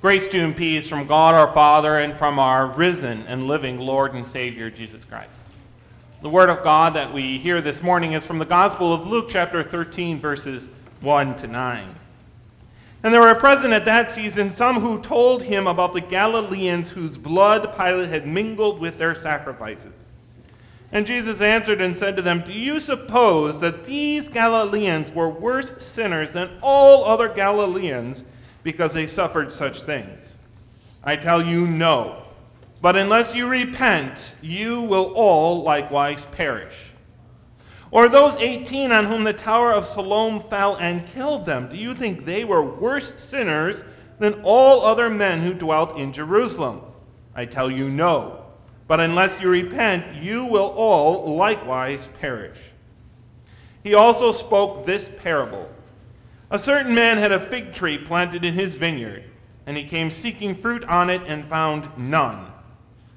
Grace to and peace from God our Father and from our risen and living Lord and Savior Jesus Christ. The word of God that we hear this morning is from the Gospel of Luke, chapter 13, verses 1 to 9. And there were present at that season some who told him about the Galileans whose blood Pilate had mingled with their sacrifices. And Jesus answered and said to them, Do you suppose that these Galileans were worse sinners than all other Galileans? Because they suffered such things. I tell you, no. But unless you repent, you will all likewise perish. Or those 18 on whom the Tower of Siloam fell and killed them, do you think they were worse sinners than all other men who dwelt in Jerusalem? I tell you, no. But unless you repent, you will all likewise perish. He also spoke this parable. A certain man had a fig tree planted in his vineyard, and he came seeking fruit on it and found none.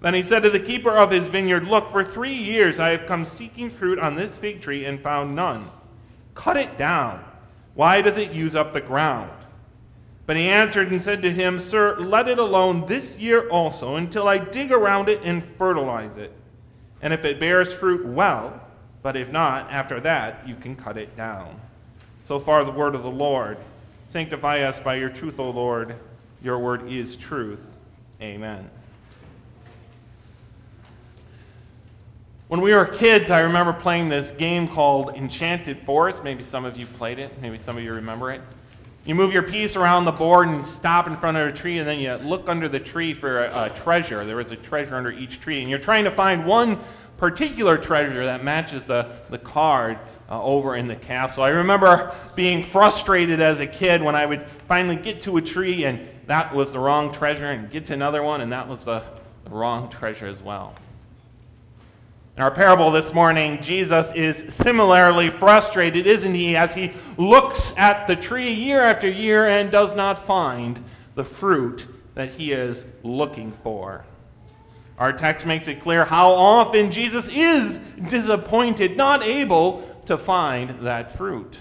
Then he said to the keeper of his vineyard, Look, for three years I have come seeking fruit on this fig tree and found none. Cut it down. Why does it use up the ground? But he answered and said to him, Sir, let it alone this year also, until I dig around it and fertilize it. And if it bears fruit, well, but if not, after that, you can cut it down. So far, the word of the Lord. Sanctify us by your truth, O Lord. Your word is truth. Amen. When we were kids, I remember playing this game called Enchanted Forest. Maybe some of you played it. Maybe some of you remember it. You move your piece around the board and stop in front of a tree, and then you look under the tree for a, a treasure. There is a treasure under each tree, and you're trying to find one particular treasure that matches the, the card uh, over in the castle. I remember being frustrated as a kid when I would finally get to a tree and that was the wrong treasure, and get to another one and that was the, the wrong treasure as well. In our parable this morning, Jesus is similarly frustrated, isn't he, as he looks at the tree year after year and does not find the fruit that he is looking for. Our text makes it clear how often Jesus is disappointed, not able to find that fruit.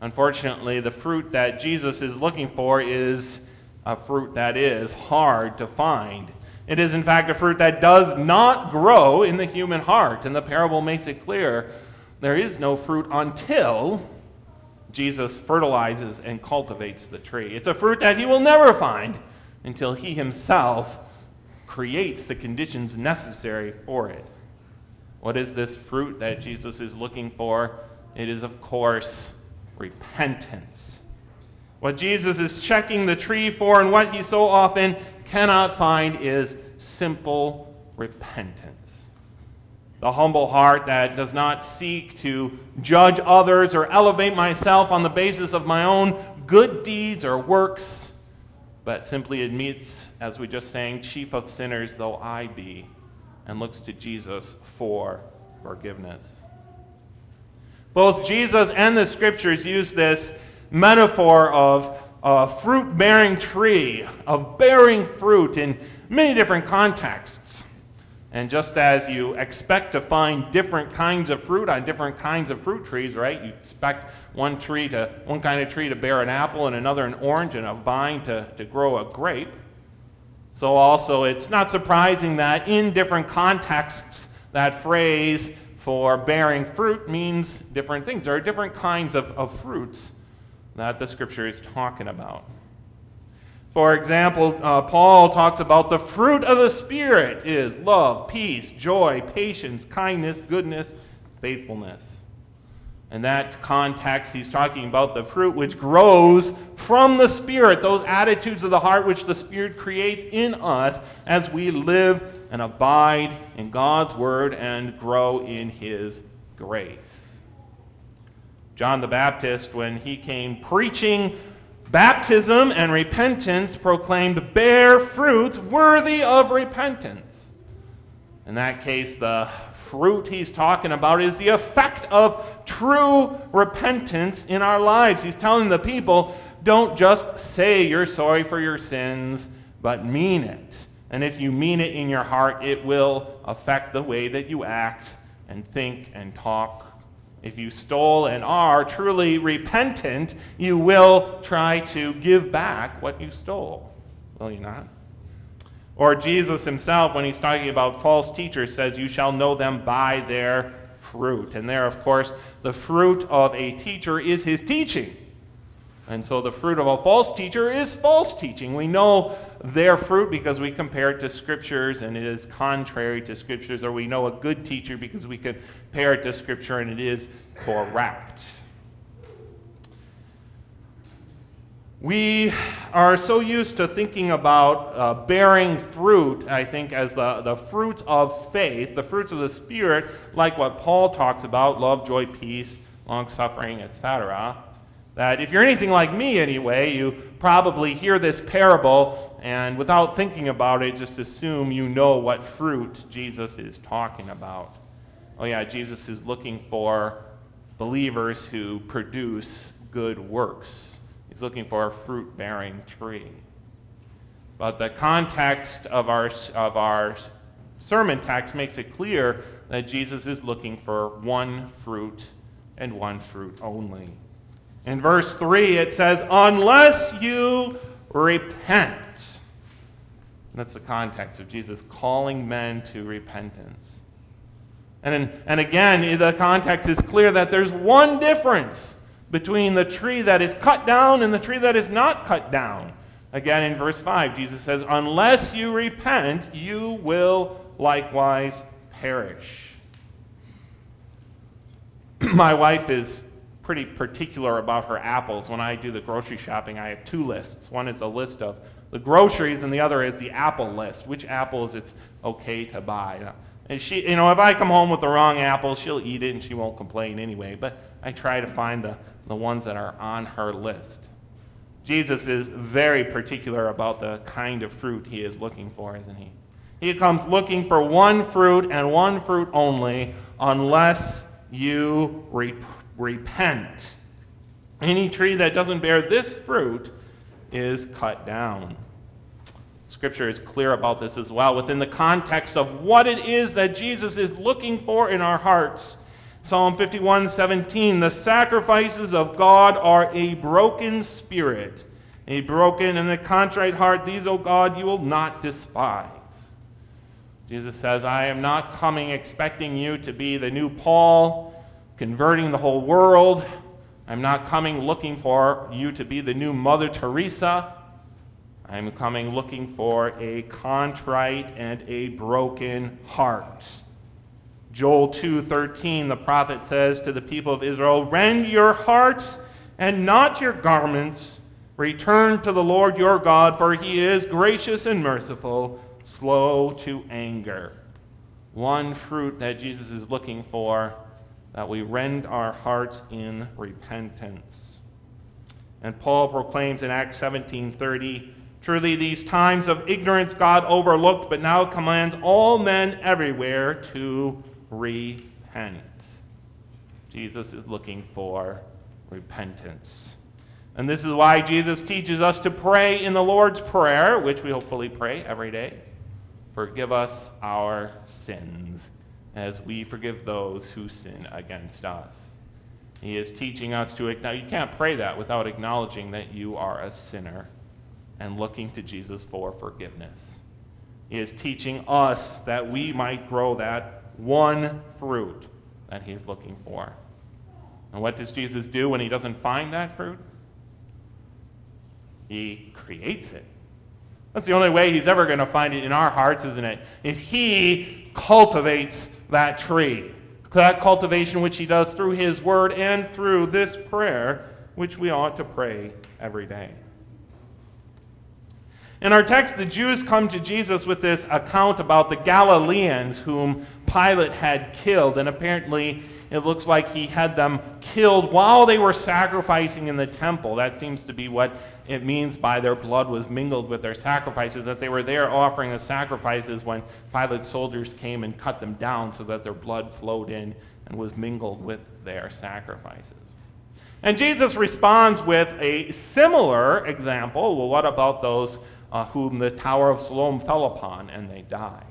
Unfortunately, the fruit that Jesus is looking for is a fruit that is hard to find. It is, in fact, a fruit that does not grow in the human heart. And the parable makes it clear there is no fruit until Jesus fertilizes and cultivates the tree. It's a fruit that he will never find until he himself creates the conditions necessary for it. What is this fruit that Jesus is looking for? It is, of course, repentance. What Jesus is checking the tree for and what he so often cannot find is simple repentance. The humble heart that does not seek to judge others or elevate myself on the basis of my own good deeds or works, but simply admits, as we just sang, chief of sinners though I be, and looks to Jesus for forgiveness. Both Jesus and the scriptures use this metaphor of a fruit bearing tree, of bearing fruit in many different contexts. And just as you expect to find different kinds of fruit on different kinds of fruit trees, right? You expect one tree to one kind of tree to bear an apple and another an orange and a vine to, to grow a grape. So also it's not surprising that in different contexts that phrase for bearing fruit means different things. There are different kinds of, of fruits that the scripture is talking about. For example, uh, Paul talks about the fruit of the Spirit is love, peace, joy, patience, kindness, goodness, faithfulness. In that context, he's talking about the fruit which grows from the Spirit, those attitudes of the heart which the Spirit creates in us as we live and abide in God's word and grow in his grace. John the Baptist, when he came preaching baptism and repentance, proclaimed, Bear fruits worthy of repentance. In that case, the fruit he's talking about is the effect of true repentance in our lives. He's telling the people, don't just say you're sorry for your sins, but mean it. And if you mean it in your heart, it will affect the way that you act and think and talk. If you stole and are truly repentant, you will try to give back what you stole. Will you not? Or Jesus himself, when he's talking about false teachers, says, You shall know them by their fruit. And there, of course, the fruit of a teacher is his teaching. And so the fruit of a false teacher is false teaching. We know their fruit because we compare it to scriptures and it is contrary to scriptures, or we know a good teacher because we compare it to scripture and it is correct. We are so used to thinking about uh, bearing fruit, I think, as the, the fruits of faith, the fruits of the Spirit, like what Paul talks about love, joy, peace, long suffering, etc. That if you're anything like me anyway, you probably hear this parable and without thinking about it, just assume you know what fruit Jesus is talking about. Oh, yeah, Jesus is looking for believers who produce good works. He's looking for a fruit bearing tree. But the context of our, of our sermon text makes it clear that Jesus is looking for one fruit and one fruit only. In verse 3, it says, Unless you repent. That's the context of Jesus calling men to repentance. And, and again, the context is clear that there's one difference between the tree that is cut down and the tree that is not cut down. Again, in verse 5, Jesus says, Unless you repent, you will likewise perish. My wife is pretty particular about her apples. When I do the grocery shopping, I have two lists. One is a list of the groceries, and the other is the apple list. Which apples it's okay to buy. And she, you know, if I come home with the wrong apple, she'll eat it and she won't complain anyway. But I try to find the, the ones that are on her list. Jesus is very particular about the kind of fruit he is looking for, isn't he? He comes looking for one fruit and one fruit only, unless you re- repent. Any tree that doesn't bear this fruit is cut down. Scripture is clear about this as well within the context of what it is that Jesus is looking for in our hearts. Psalm 51 17, the sacrifices of God are a broken spirit, a broken and a contrite heart. These, O God, you will not despise. Jesus says, I am not coming expecting you to be the new Paul, converting the whole world. I'm not coming looking for you to be the new Mother Teresa. I'm coming looking for a contrite and a broken heart. Joel 2:13 the prophet says to the people of Israel, "Rend your hearts and not your garments. Return to the Lord your God, for he is gracious and merciful, slow to anger." One fruit that Jesus is looking for that we rend our hearts in repentance. And Paul proclaims in Acts 17:30 Truly, these times of ignorance God overlooked, but now commands all men everywhere to repent. Jesus is looking for repentance. And this is why Jesus teaches us to pray in the Lord's Prayer, which we hopefully pray every day. Forgive us our sins as we forgive those who sin against us. He is teaching us to now you can't pray that without acknowledging that you are a sinner and looking to Jesus for forgiveness. He is teaching us that we might grow that one fruit that he's looking for. And what does Jesus do when he doesn't find that fruit? He creates it. That's the only way he's ever going to find it in our hearts, isn't it? If he cultivates that tree, that cultivation which he does through his word and through this prayer, which we ought to pray every day. In our text, the Jews come to Jesus with this account about the Galileans whom Pilate had killed, and apparently it looks like he had them killed while they were sacrificing in the temple. That seems to be what it means by their blood was mingled with their sacrifices, that they were there offering the sacrifices when Pilate's soldiers came and cut them down so that their blood flowed in and was mingled with their sacrifices. And Jesus responds with a similar example. Well, what about those uh, whom the Tower of Siloam fell upon, and they died.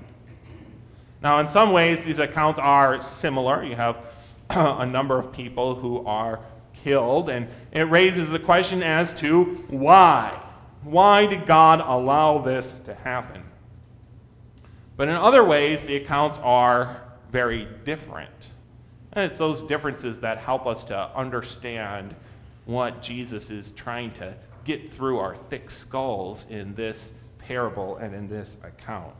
Now, in some ways, these accounts are similar. You have a number of people who are killed, and it raises the question as to why. Why did God allow this to happen? But in other ways, the accounts are very different. And it's those differences that help us to understand what Jesus is trying to get through our thick skulls in this parable and in this account.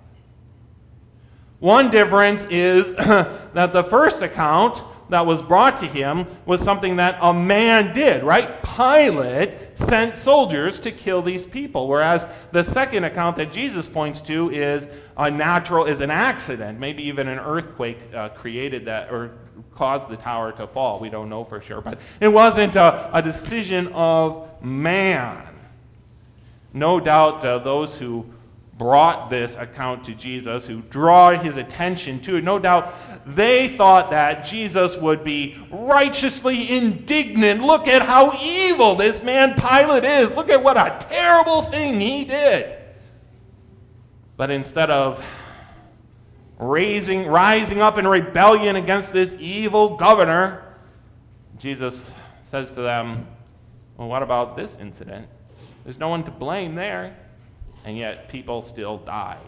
One difference is that the first account that was brought to him was something that a man did, right? Pilate sent soldiers to kill these people, whereas the second account that Jesus points to is a natural, is an accident, maybe even an earthquake uh, created that or caused the tower to fall. We don't know for sure, but it wasn't a, a decision of man. No doubt uh, those who brought this account to Jesus, who draw his attention to it, no doubt they thought that Jesus would be righteously indignant. Look at how evil this man Pilate is. Look at what a terrible thing he did. But instead of raising, rising up in rebellion against this evil governor, Jesus says to them, Well, what about this incident? There's no one to blame there. And yet people still died.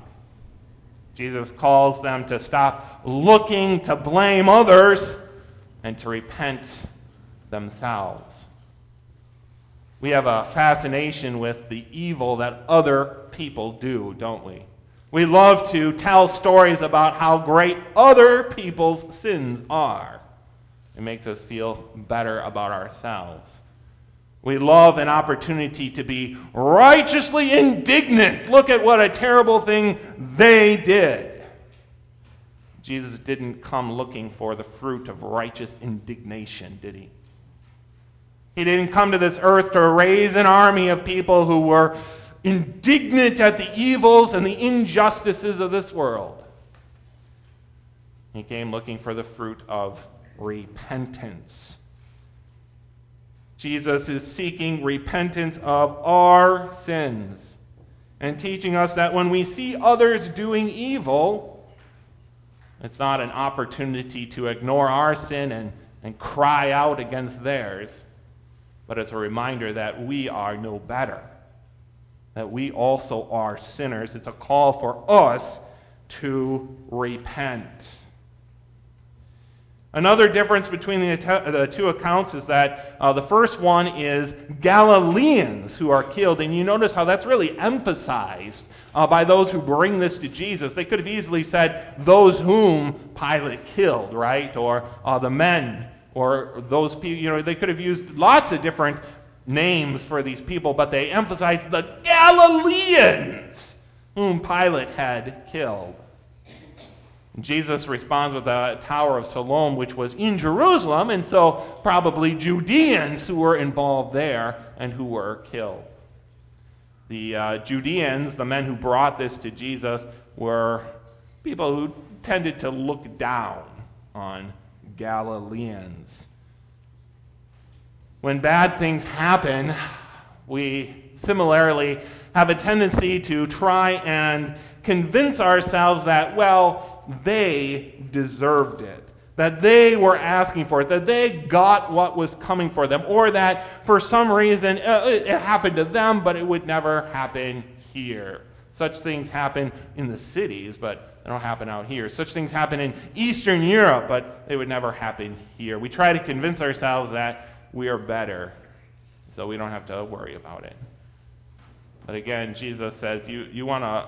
Jesus calls them to stop looking to blame others and to repent themselves. We have a fascination with the evil that other people do, don't we? We love to tell stories about how great other people's sins are. It makes us feel better about ourselves. We love an opportunity to be righteously indignant. Look at what a terrible thing they did. Jesus didn't come looking for the fruit of righteous indignation, did he? He didn't come to this earth to raise an army of people who were indignant at the evils and the injustices of this world. He came looking for the fruit of repentance. Jesus is seeking repentance of our sins and teaching us that when we see others doing evil, it's not an opportunity to ignore our sin and, and cry out against theirs, but it's a reminder that we are no better, that we also are sinners. It's a call for us to repent. Another difference between the, two accounts is that uh, the first one is Galileans who are killed, and you notice how that's really emphasized uh, by those who bring this to Jesus. They could have easily said those whom Pilate killed, right? Or uh, the men, or those people, you know, they could have used lots of different names for these people, but they emphasized the Galileans whom Pilate had killed. Jesus responds with the Tower of Siloam, which was in Jerusalem, and so probably Judeans who were involved there and who were killed. The uh, Judeans, the men who brought this to Jesus, were people who tended to look down on Galileans. When bad things happen, we similarly have a tendency to try and convince ourselves that, well, they deserved it. That they were asking for it, that they got what was coming for them, or that for some reason uh, it happened to them, but it would never happen here. Such things happen in the cities, but they don't happen out here. Such things happen in Eastern Europe, but they would never happen here. We try to convince ourselves that we are better, so we don't have to worry about it. But again, Jesus says, you, you want to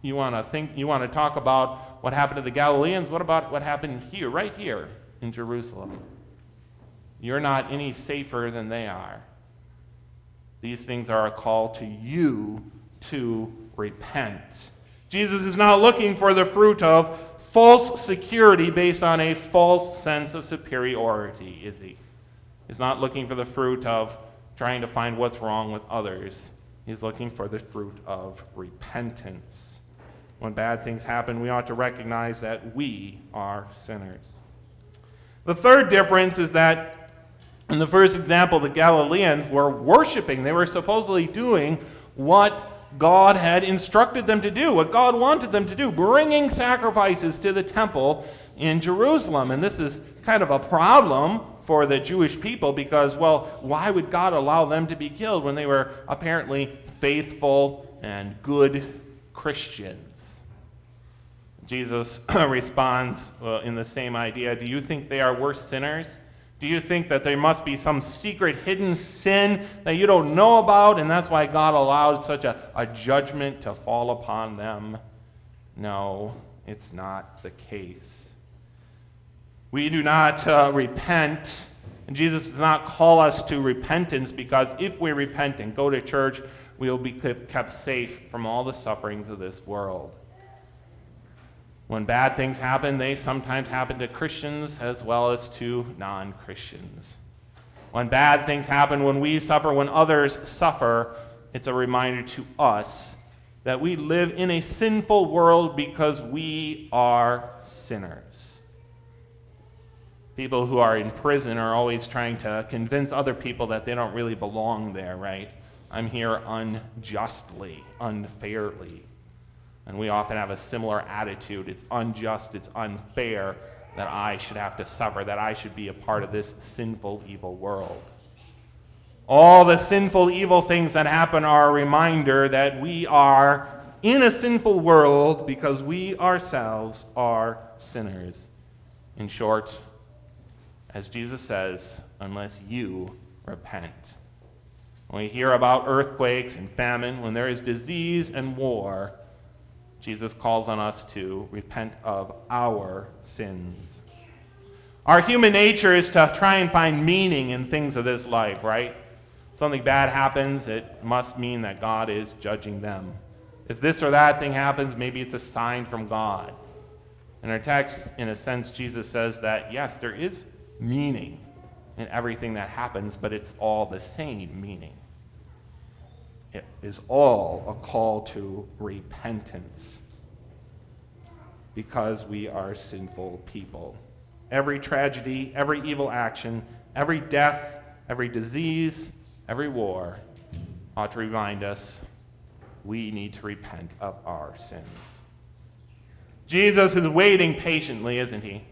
you want to think, you want to talk about what happened to the Galileans? What about what happened here, right here in Jerusalem? You're not any safer than they are. These things are a call to you to repent. Jesus is not looking for the fruit of false security based on a false sense of superiority, is he? He's not looking for the fruit of trying to find what's wrong with others. He's looking for the fruit of repentance. When bad things happen, we ought to recognize that we are sinners. The third difference is that in the first example, the Galileans were worshiping. They were supposedly doing what God had instructed them to do, what God wanted them to do, bringing sacrifices to the temple in Jerusalem. And this is kind of a problem for the Jewish people because, well, why would God allow them to be killed when they were apparently faithful and good Christians. Jesus responds well, in the same idea Do you think they are worse sinners? Do you think that there must be some secret hidden sin that you don't know about, and that's why God allowed such a, a judgment to fall upon them? No, it's not the case. We do not uh, repent, and Jesus does not call us to repentance because if we repent and go to church, we will be kept safe from all the sufferings of this world. When bad things happen, they sometimes happen to Christians as well as to non Christians. When bad things happen, when we suffer, when others suffer, it's a reminder to us that we live in a sinful world because we are sinners. People who are in prison are always trying to convince other people that they don't really belong there, right? I'm here unjustly, unfairly. And we often have a similar attitude. It's unjust, it's unfair that I should have to suffer, that I should be a part of this sinful, evil world. All the sinful, evil things that happen are a reminder that we are in a sinful world because we ourselves are sinners. In short, as Jesus says, unless you repent. When we hear about earthquakes and famine, when there is disease and war, Jesus calls on us to repent of our sins. Our human nature is to try and find meaning in things of this life, right? Something bad happens, it must mean that God is judging them. If this or that thing happens, maybe it's a sign from God. In our text, in a sense, Jesus says that yes, there is meaning in everything that happens, but it's all the same meaning. It is all a call to repentance because we are sinful people. Every tragedy, every evil action, every death, every disease, every war ought to remind us we need to repent of our sins. Jesus is waiting patiently, isn't he?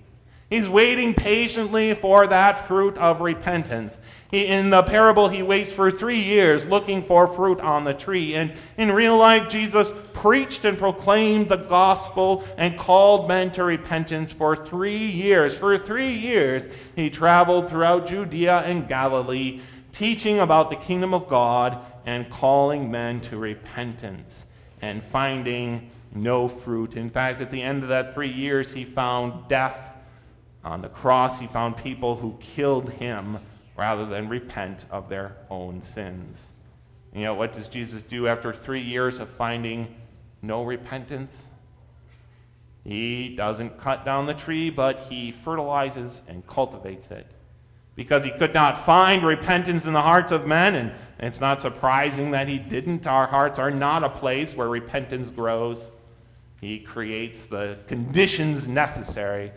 He's waiting patiently for that fruit of repentance. He, in the parable, he waits for three years looking for fruit on the tree. And in real life, Jesus preached and proclaimed the gospel and called men to repentance for three years. For three years, he traveled throughout Judea and Galilee, teaching about the kingdom of God and calling men to repentance and finding no fruit. In fact, at the end of that three years, he found death on the cross, he found people who killed him rather than repent of their own sins. You know, what does Jesus do after three years of finding no repentance? He doesn't cut down the tree, but he fertilizes and cultivates it. Because he could not find repentance in the hearts of men, and it's not surprising that he didn't. Our hearts are not a place where repentance grows. He creates the conditions necessary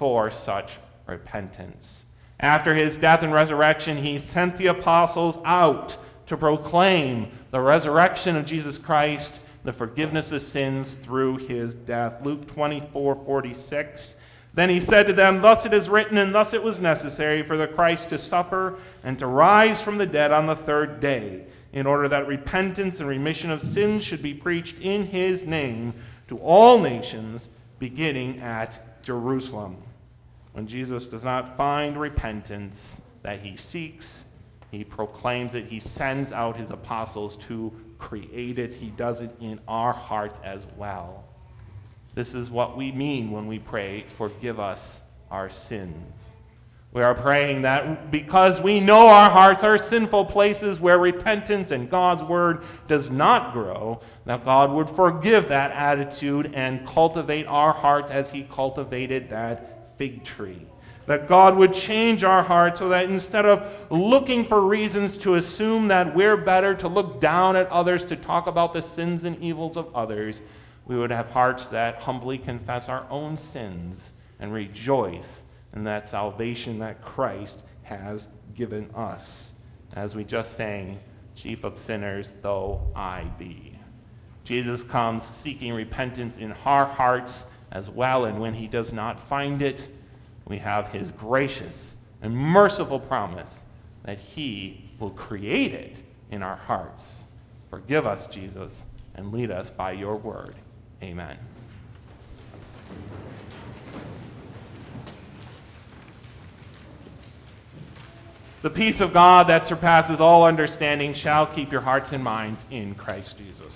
for such repentance. After his death and resurrection, he sent the apostles out to proclaim the resurrection of Jesus Christ, the forgiveness of sins through his death. Luke 24 46. Then he said to them, Thus it is written, and thus it was necessary for the Christ to suffer and to rise from the dead on the third day, in order that repentance and remission of sins should be preached in his name to all nations, beginning at Jerusalem. When Jesus does not find repentance that he seeks, he proclaims it. He sends out his apostles to create it. He does it in our hearts as well. This is what we mean when we pray, Forgive us our sins. We are praying that because we know our hearts are sinful places where repentance and God's word does not grow, that God would forgive that attitude and cultivate our hearts as He cultivated that fig tree. That God would change our hearts so that instead of looking for reasons to assume that we're better, to look down at others, to talk about the sins and evils of others, we would have hearts that humbly confess our own sins and rejoice in that salvation that Christ has given us. As we just sang, Chief of sinners, though I be. Jesus comes seeking repentance in our hearts as well. And when he does not find it, we have his gracious and merciful promise that he will create it in our hearts. Forgive us, Jesus, and lead us by your word. Amen. The peace of God that surpasses all understanding shall keep your hearts and minds in Christ Jesus.